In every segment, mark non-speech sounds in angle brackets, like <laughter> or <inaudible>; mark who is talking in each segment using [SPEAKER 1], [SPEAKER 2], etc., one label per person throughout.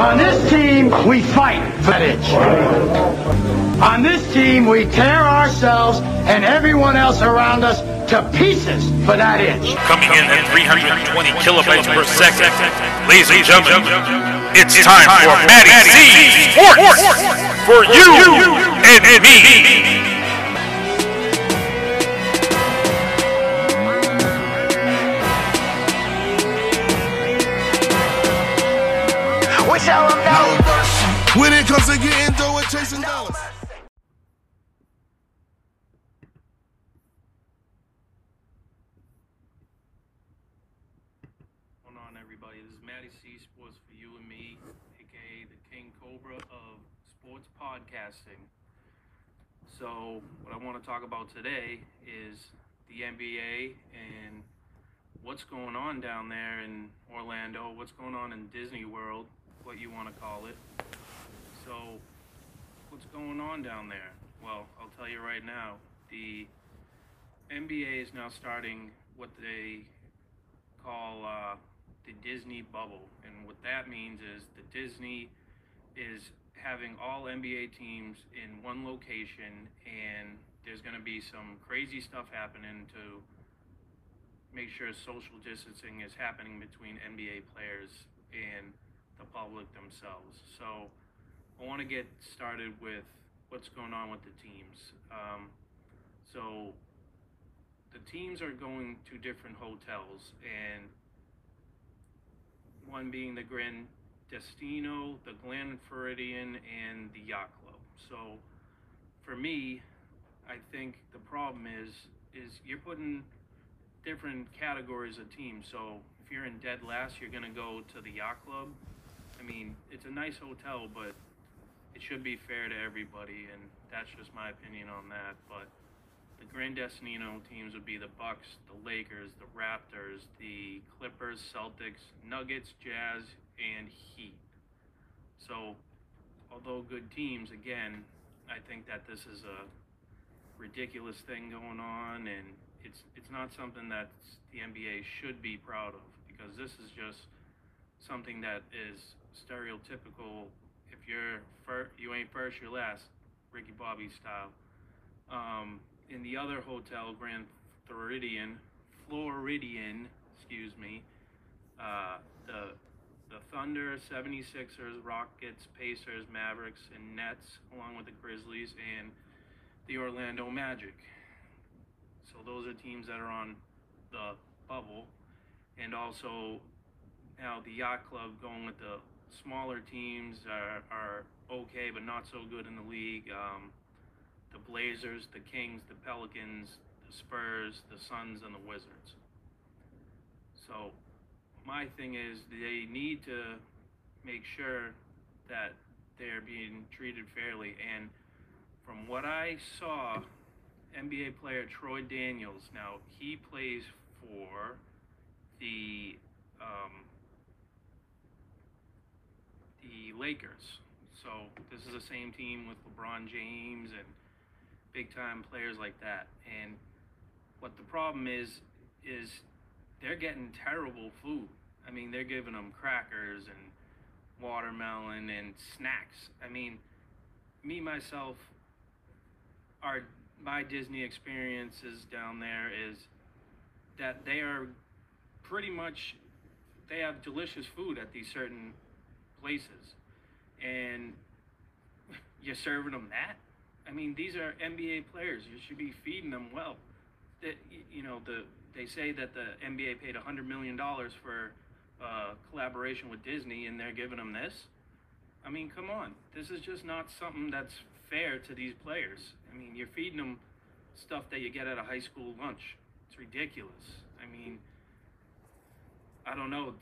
[SPEAKER 1] On this team, we fight for that itch. On this team, we tear ourselves and everyone else around us to pieces for that itch.
[SPEAKER 2] Coming in at 320 kilobytes per second. Ladies and gentlemen, it's time for Matty C Sports for you and me.
[SPEAKER 1] Tell them no.
[SPEAKER 3] When it comes to getting dough and chasing dollars.
[SPEAKER 4] going on, everybody? This is Matty C Sports for you and me, aka the King Cobra of sports podcasting. So, what I want to talk about today is the NBA and what's going on down there in Orlando, what's going on in Disney World, what you want to call it. So, what's going on down there? Well, I'll tell you right now. The NBA is now starting what they call uh, the Disney bubble. And what that means is the Disney is having all NBA teams in one location, and there's going to be some crazy stuff happening to make sure social distancing is happening between NBA players and the public themselves. So I want to get started with what's going on with the teams. Um, so the teams are going to different hotels, and one being the Grand Destino, the Glen Floridian, and the Yacht Club. So for me, I think the problem is is you're putting different categories of teams. So if you're in dead last, you're gonna go to the Yacht Club. I mean, it's a nice hotel, but it should be fair to everybody, and that's just my opinion on that. But the Grand Destino teams would be the Bucks, the Lakers, the Raptors, the Clippers, Celtics, Nuggets, Jazz, and Heat. So, although good teams, again, I think that this is a ridiculous thing going on, and it's it's not something that the NBA should be proud of because this is just something that is stereotypical. If you're fir- you ain't first, you're last, Ricky Bobby style. Um, in the other hotel, Grand Floridian, Floridian, excuse me, uh, the the Thunder, 76ers, Rockets, Pacers, Mavericks, and Nets, along with the Grizzlies and the Orlando Magic. So those are teams that are on the bubble, and also now the Yacht Club going with the smaller teams are, are okay, but not so good in the league. Um, the Blazers, the Kings, the Pelicans, the Spurs, the Suns, and the Wizards. So, my thing is they need to make sure that they're being treated fairly. And from what I saw, NBA player Troy Daniels, now he plays for the um, the Lakers. So this is the same team with LeBron James and big time players like that. And what the problem is is they're getting terrible food. I mean, they're giving them crackers and watermelon and snacks. I mean, me myself, our my Disney experiences down there is that they are pretty much they have delicious food at these certain places, and you're serving them that. I mean, these are NBA players. You should be feeding them well. That you know the they say that the NBA paid hundred million dollars for uh, collaboration with Disney, and they're giving them this. I mean, come on. This is just not something that's fair to these players. I mean, you're feeding them stuff that you get at a high school lunch. It's ridiculous. I mean, I don't know.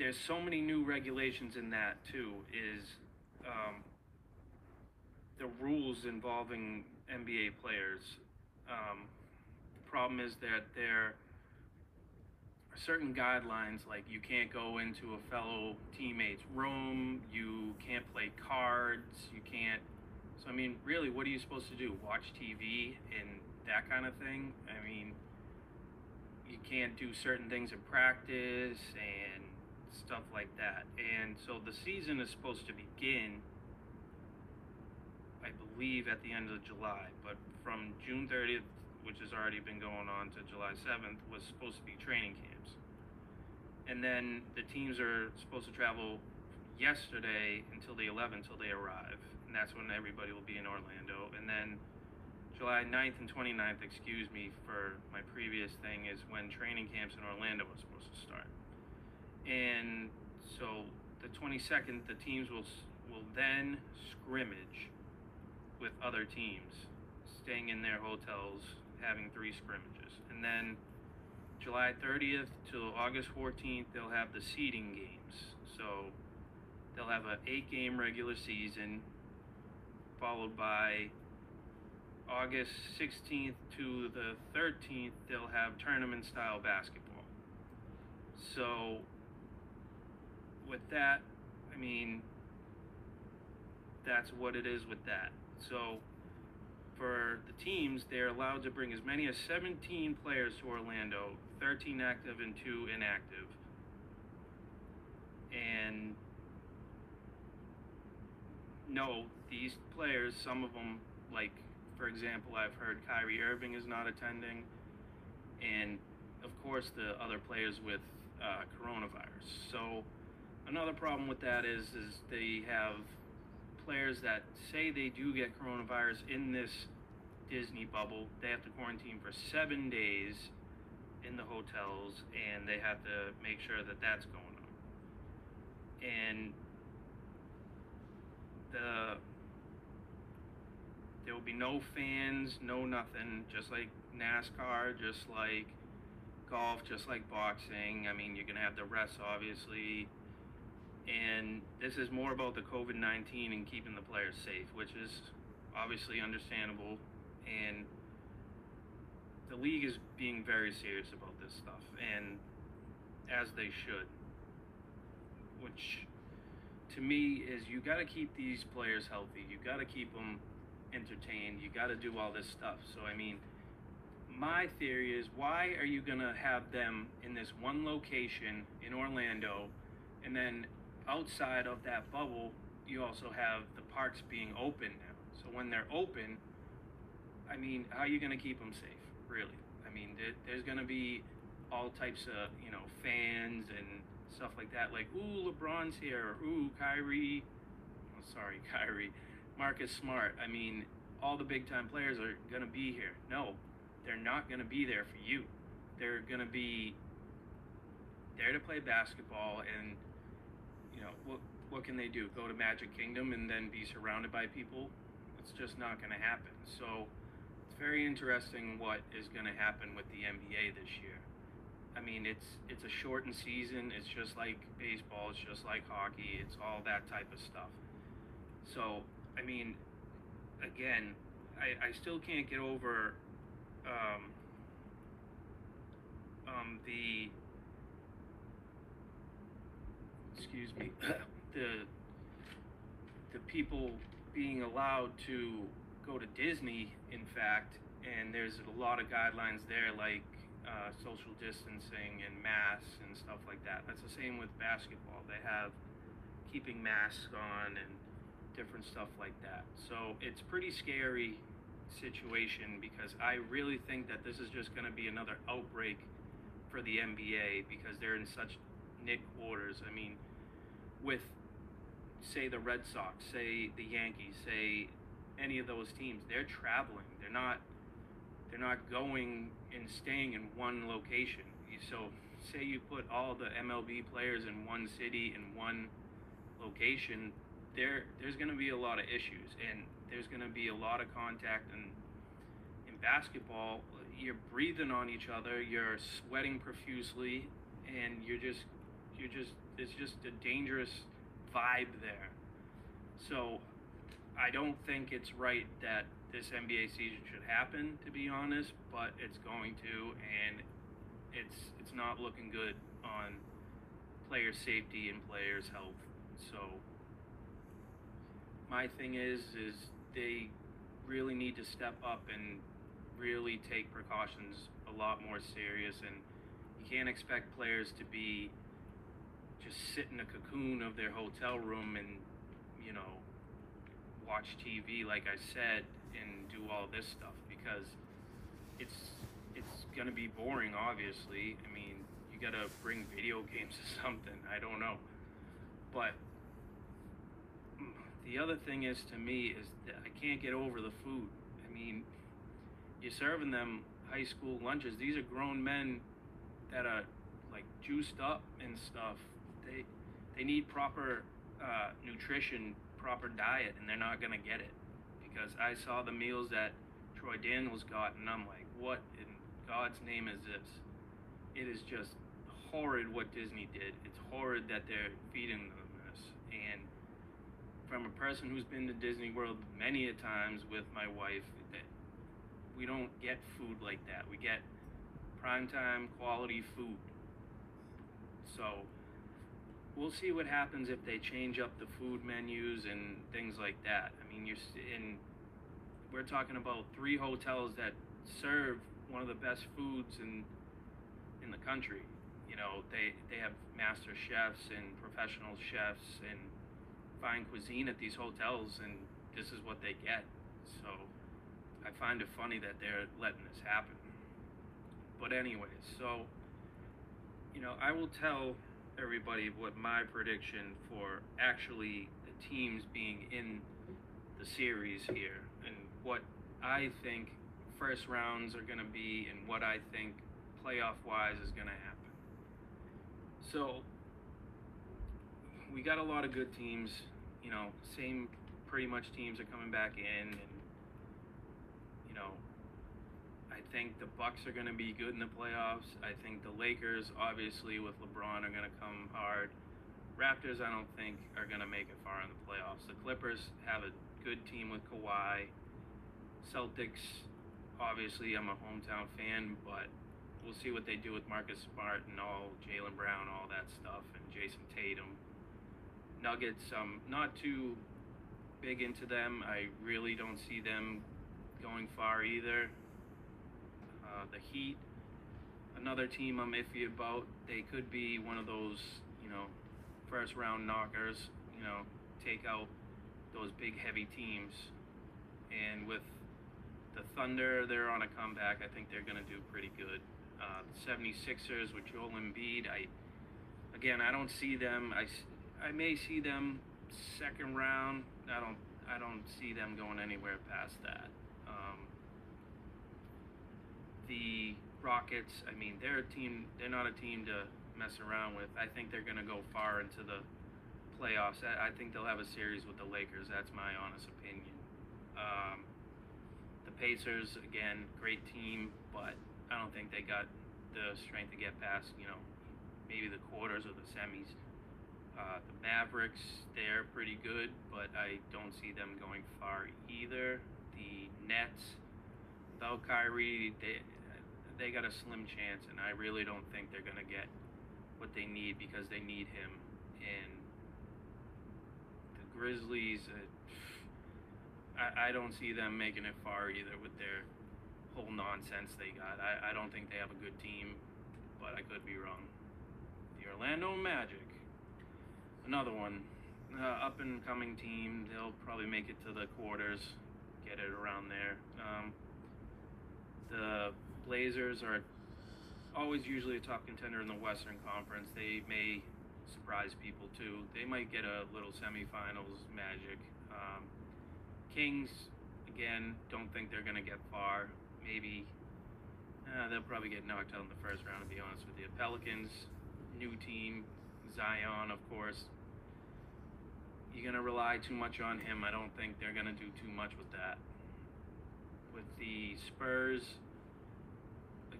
[SPEAKER 4] There's so many new regulations in that too. Is um, the rules involving NBA players. Um, the problem is that there are certain guidelines, like you can't go into a fellow teammate's room, you can't play cards, you can't. So, I mean, really, what are you supposed to do? Watch TV and that kind of thing? I mean, you can't do certain things in practice and stuff like that. And so the season is supposed to begin, I believe, at the end of July. But from June 30th, which has already been going on, to July 7th, was supposed to be training camps. And then the teams are supposed to travel yesterday until the 11th, until they arrive. And that's when everybody will be in Orlando. And then July 9th and 29th, excuse me for my previous thing, is when training camps in Orlando was supposed to start. And so the 22nd, the teams will will then scrimmage with other teams, staying in their hotels, having three scrimmages, and then July 30th to August 14th, they'll have the seeding games. So they'll have an eight-game regular season, followed by August 16th to the 13th, they'll have tournament style basketball. So, with that, I mean, that's what it is with that. So, for the teams, they're allowed to bring as many as 17 players to Orlando, 13 active and 2 inactive. And no, these players, some of them, like for example, I've heard Kyrie Irving is not attending, and of course the other players with uh, coronavirus. So another problem with that is is they have players that say they do get coronavirus in this Disney bubble. They have to quarantine for seven days in the hotels, and they have to make sure that that's going on. And the there will be no fans, no nothing, just like NASCAR, just like golf, just like boxing. I mean, you're going to have the rest, obviously. And this is more about the COVID 19 and keeping the players safe, which is obviously understandable. And the league is being very serious about this stuff, and as they should. Which to me is you got to keep these players healthy. You got to keep them entertained. You got to do all this stuff. So I mean, my theory is why are you gonna have them in this one location in Orlando, and then outside of that bubble, you also have the parks being open now. So when they're open, I mean, how are you gonna keep them safe? Really? I mean, there, there's gonna be all types of you know fans and stuff like that. Like, ooh, LeBron's here. Ooh, Kyrie. Oh, sorry, <laughs> Kyrie. Marcus Smart. I mean, all the big time players are going to be here. No, they're not going to be there for you. They're going to be there to play basketball and you know, what what can they do? Go to Magic Kingdom and then be surrounded by people? It's just not going to happen. So, it's very interesting what is going to happen with the NBA this year. I mean, it's it's a shortened season. It's just like baseball. It's just like hockey. It's all that type of stuff. So I mean, again, I, I still can't get over um, um, the excuse me <coughs> the the people being allowed to go to Disney. In fact, and there's a lot of guidelines there, like uh, social distancing and masks and stuff like that. That's the same with basketball. They have keeping masks on and different stuff like that. So it's pretty scary situation because I really think that this is just going to be another outbreak for the NBA because they're in such nick quarters. I mean, with say the Red Sox, say the Yankees, say any of those teams, they're traveling. They're not they're not going and staying in one location. So say you put all the MLB players in one city in one location, there there's going to be a lot of issues and there's going to be a lot of contact and in basketball you're breathing on each other you're sweating profusely and you're just you're just it's just a dangerous vibe there. So I don't think it's right that this NBA season should happen to be honest but it's going to and it's it's not looking good on player safety and players health. So my thing is is they really need to step up and really take precautions a lot more serious and you can't expect players to be just sit in a cocoon of their hotel room and you know watch TV like I said and do all this stuff because it's it's gonna be boring obviously. I mean you gotta bring video <laughs> games or something. I don't know. But the other thing is to me is that I can't get over the food. I mean, you're serving them high school lunches. These are grown men that are like juiced up and stuff. They they need proper uh, nutrition, proper diet, and they're not gonna get it because I saw the meals that Troy Daniels got, and I'm like, what in God's name is this? It is just horrid what Disney did. It's horrid that they're feeding them this, and from a person who's been to Disney World many a times with my wife, that we don't get food like that. We get primetime quality food. So we'll see what happens if they change up the food menus and things like that. I mean, you're in. We're talking about three hotels that serve one of the best foods in in the country. You know, they they have master chefs and professional chefs and fine cuisine at these hotels, and this is what they get. So I find it funny that they're letting this happen. But anyways, so you know, I will tell everybody what my prediction for actually the teams being in the series here and what I think first rounds are going to be and what I think playoff wise is going to happen. So we got a lot of good teams, you know, same pretty much teams are coming back in and you know, think the Bucks are going to be good in the playoffs. I think the Lakers, obviously with LeBron, are going to come hard. Raptors, I don't think are going to make it far in the playoffs. The Clippers have a good team with Kawhi. Celtics, obviously, I'm a hometown fan, but we'll see what they do with Marcus Smart and all Jaylen Brown, all that stuff, and Jayson Tatum. Nuggets, um, not too big into them. I really don't see them going far either. Uh, the Heat, another team I'm iffy about. They could be one of those, you know, first round knockers. You know, take out those big heavy teams. And with the Thunder, they're on a comeback. I think they're going to do pretty good. Uh, the 76ers with Joel Embiid, I again, I don't see them. I, I may see them second round. I don't I don't see them going anywhere past that. Um, the Rockets, I mean, they're a team. They're not a team to mess around with. I think they're going to go far into the playoffs. I, think they'll have a series with the Lakers. That's my honest opinion. Um, the Pacers, again, great team, but I don't think they got the strength to get past, you know, maybe the quarters or the semis. Uh, the Mavericks, they're pretty good, but I don't see them going far either. The Nets, without Kyrie, they they got a slim chance, and I really don't think they're gonna get what they need because they need him. And the Grizzlies, uh, I, I don't see them making it far either with their whole nonsense they got. I, I don't think they have a good team, but I could be wrong. The Orlando Magic, another one, uh, up and coming team. They'll probably make it to the quarters, get it around there. Um, the Blazers are always usually a top contender in the Western Conference. They may surprise people too. They might get a little semifinals magic. Um, Kings, again, don't think they're going to get far. Maybe uh, they'll probably get knocked out in the first round, to be honest with you. Pelicans, new team, Zion, of course. You're going to rely too much on him. I don't think they're going to do too much with that. With the Spurs,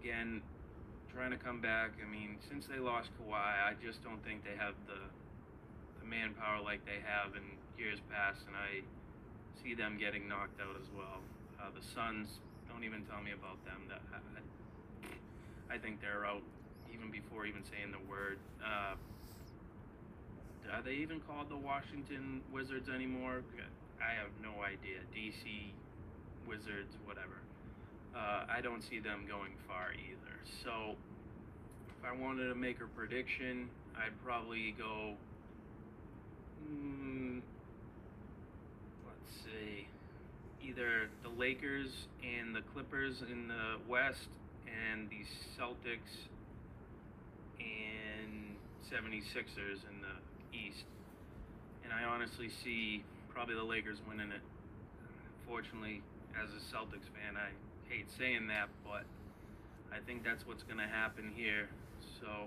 [SPEAKER 4] again, trying to come back. I mean, since they lost Kawhi, I just don't think they have the the manpower like they have in years past, and I see them getting knocked out as well. Uh, the Suns, don't even tell me about them. That I, I think they're out even before even saying the word. Uh, are they even called the Washington Wizards anymore? I have no idea. DC Wizards, whatever uh, I don't see them going far either. So, if I wanted to make a prediction, I'd probably go. Mm, let's see, either the Lakers and the Clippers in the West, and the Celtics and 76ers in the East. And I honestly see probably the Lakers winning it. Fortunately, as a Celtics fan, I hate saying that, but I think that's what's going to happen here. So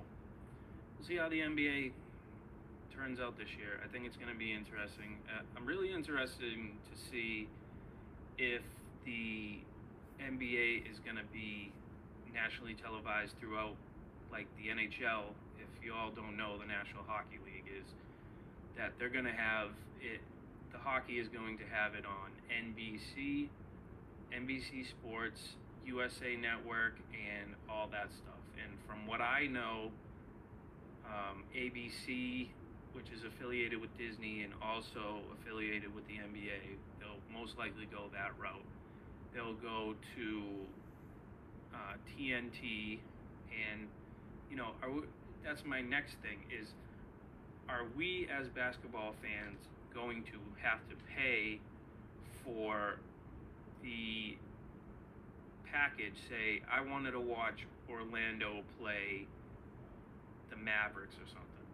[SPEAKER 4] we'll see how the NBA turns out this year. I think it's going to be interesting. Uh, I'm really interested to see if the NBA is going to be nationally televised throughout, like the NHL. If you all don't know, the National Hockey League is that they're going to have it. The hockey is going to have it on NBC, NBC Sports, USA Network, and all that stuff. And from what I know, um, ABC, which is affiliated with Disney and also affiliated with the NBA, they'll most likely go that route. They'll go to uh, TNT, and you know, we, that's my next thing is, are we as basketball fans going to have to pay for the package? Say, I wanted to watch Orlando play the Mavericks or something.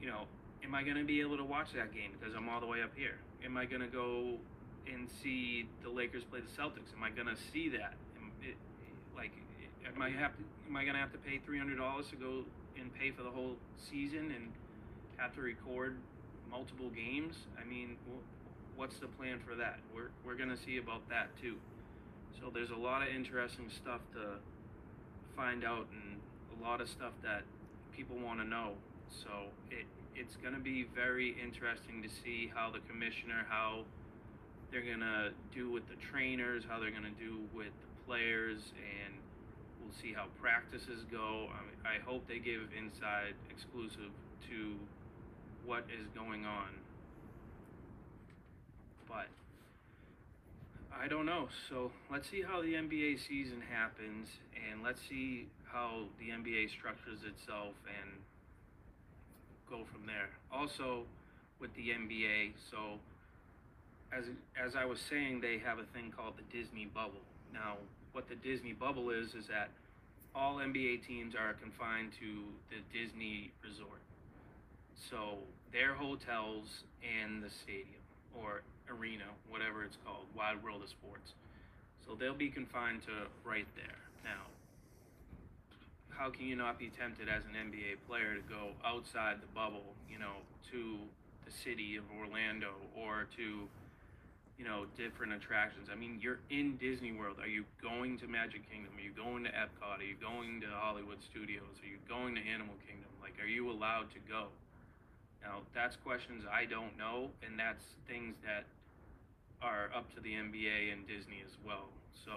[SPEAKER 4] You know, am I going to be able to watch that game because I'm all the way up here? Am I going to go and see the Lakers play the Celtics? Am I going to see that? Am, it, like, am I have to, am I going to have to pay three hundred dollars to go and pay for the whole season and have to record multiple games? I mean, what's the plan for that? We're we're going to see about that too. So there's a lot of interesting stuff to find out and a lot of stuff that people want to know. So it it's going to be very interesting to see how the commissioner how they're going to do with the trainers, how they're going to do with the players, and we'll see how practices go. I, mean, I hope they give inside exclusive to what is going on. But I don't know. So let's see how the NBA season happens, and let's see how the NBA structures itself and go from there. Also, with the NBA, so as as I was saying, they have a thing called the Disney bubble. Now, what the Disney bubble is is that all NBA teams are confined to the Disney resort. So their hotels and the stadium or arena, whatever it's called, Wide World of Sports. So they'll be confined to right there. Now, how can you not be tempted as an NBA player to go outside the bubble, you know, to the city of Orlando or to, you know, different attractions? I mean, you're in Disney World. Are you going to Magic Kingdom? Are you going to Epcot? Are you going to Hollywood Studios? Are you going to Animal Kingdom? Like, are you allowed to go? Now, that's questions I don't know, and that's things that are up to the NBA and Disney as well. So,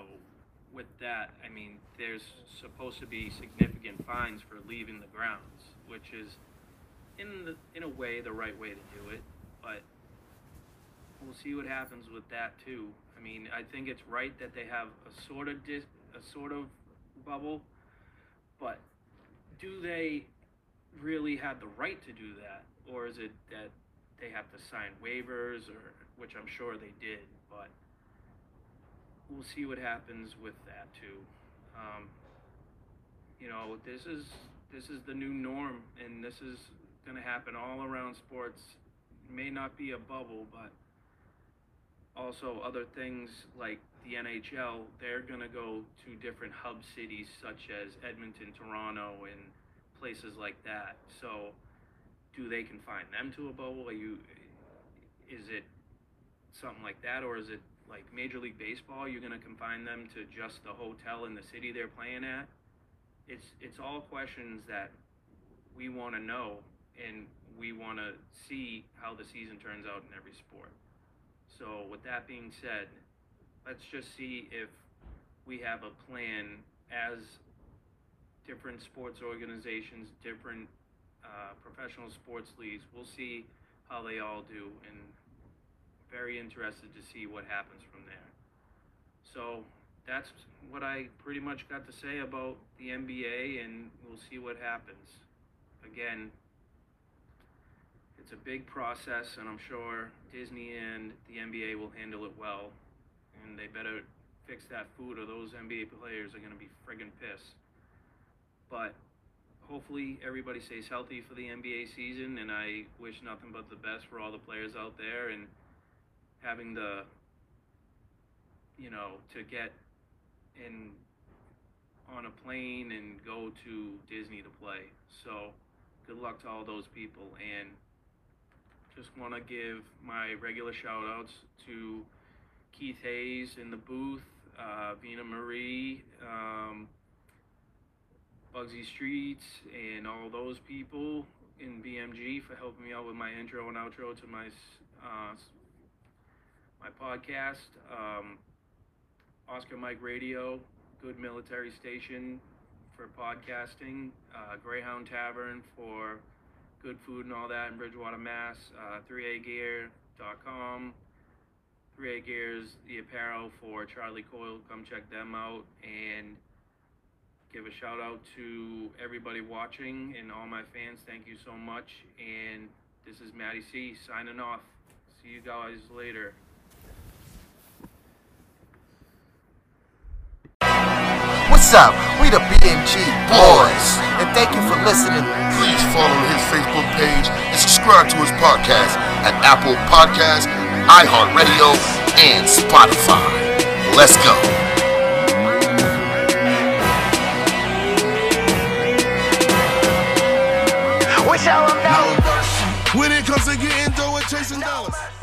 [SPEAKER 4] with that, I mean, there's supposed to be significant fines for leaving the grounds, which is, in the in a way, the right way to do it. But we'll see what happens with that too. I mean, I think it's right that they have a sort of dis, a sort of bubble, but do they really have the right to do that, or is it that they have to sign waivers, or which I'm sure they did, but we'll see what happens with that too. Um, you know, this is this is the new norm, and this is going to happen all around sports. It may not be a bubble, but also other things like the NHL. They're going to go to different hub cities such as Edmonton, Toronto, and places like that. So, do they confine them to a bubble? Are you? Is it something like that, or is it like Major League Baseball, you're going to confine them to just the hotel in the city they're playing at? It's it's all questions that we want to know, and we want to see how the season turns out in every sport. So, with that being said, let's just see if we have a plan as different sports organizations, different uh, professional sports leagues. We'll see how they all do, and very interested to see what happens from there. So that's what I pretty much got to say about the NBA, and we'll see what happens. again, it's a big process, and I'm sure Disney and the NBA will handle it well. And they better fix that food, or those NBA players are going to be friggin' pissed. But hopefully, everybody stays healthy for the NBA season, and I wish nothing but the best for all the players out there. And having the, you know, to get in on a plane and go to Disney to play. So, good luck to all those people. And just want to give my regular shout outs to Keith Hayes in the booth, uh, Vina Marie, um, Bugsy Streets, and all those people in BMG for helping me out with my intro and outro to my uh, my podcast. Um, Oscar Mike Radio, good military station for podcasting. Uh, Greyhound Tavern for good food and all that in Bridgewater, Mass. Uh, 3agear.com. 3A Gears, the apparel for Charlie Coyle. Come check them out and give a shout out to everybody watching and all my fans. Thank you so much. And this is Matty C signing off. See you guys later.
[SPEAKER 5] What's up? We the BMG Boys. And thank you for listening.
[SPEAKER 3] Please follow his Facebook page and subscribe to his podcast at Apple Podcasts, iHeartRadio, and Spotify. Let's go.
[SPEAKER 5] Show 'em no mercy.
[SPEAKER 3] When it comes to getting dough and chasing dollars.